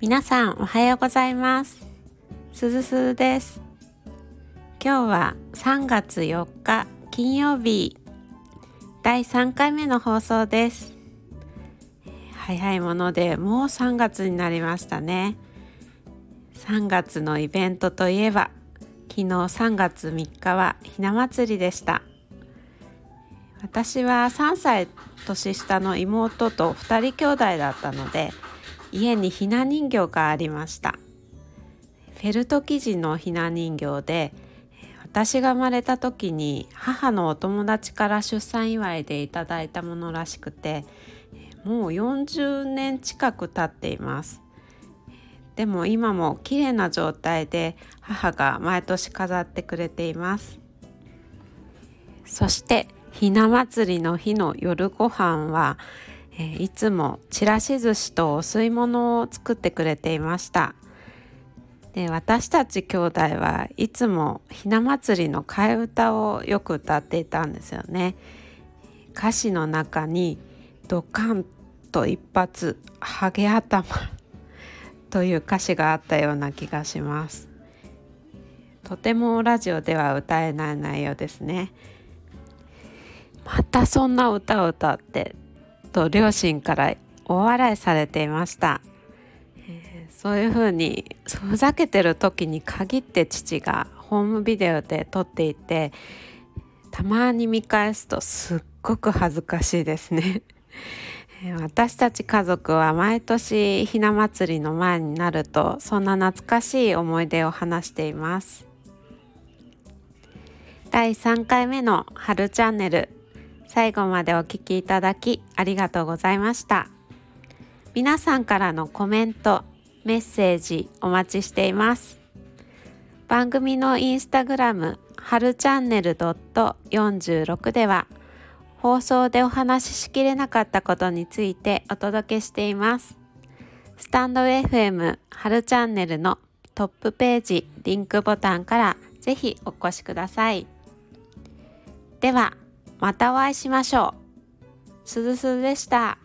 皆さんおはようございます。すずすずです。今日は3月4日金曜日。第3回目の放送です。早いものでもう3月になりましたね。3月のイベントといえば昨日3月3日はひな祭りでした。私は3歳年下の妹と2人兄弟だったので家にひな人形がありました。フェルト生地のひな人形で私が生まれた時に母のお友達から出産祝いでいただいたものらしくてもう40年近く経っています。でも今も綺麗な状態で母が毎年飾ってくれています。そしてひな祭りの日の夜ご飯はえー、いつもちらし寿司とお吸い物を作ってくれていました。で私たち兄弟はいつもひな祭りの替え歌をよく歌っていたんですよね。歌詞の中にドカンと一発ハゲ頭 という歌詞があったような気がします。とてもラジオでは歌えない内容ですね。たそんな歌を歌ってと両親から大笑いされていました、えー、そういうふうにふざけてる時に限って父がホームビデオで撮っていてたまに見返すとすっごく恥ずかしいですね。私たち家族は毎年ひな祭りの前になるとそんな懐かしい思い出を話しています。第3回目の春チャンネル最後までお聴きいただきありがとうございました。皆さんからのコメントメッセージお待ちしています。番組のインスタグラム春チャンネル46では放送でお話ししきれなかったことについてお届けしています。スタンド FM 春チャンネルのトップページリンクボタンからぜひお越しください。ではまたお会いしましょう。すずすずでした。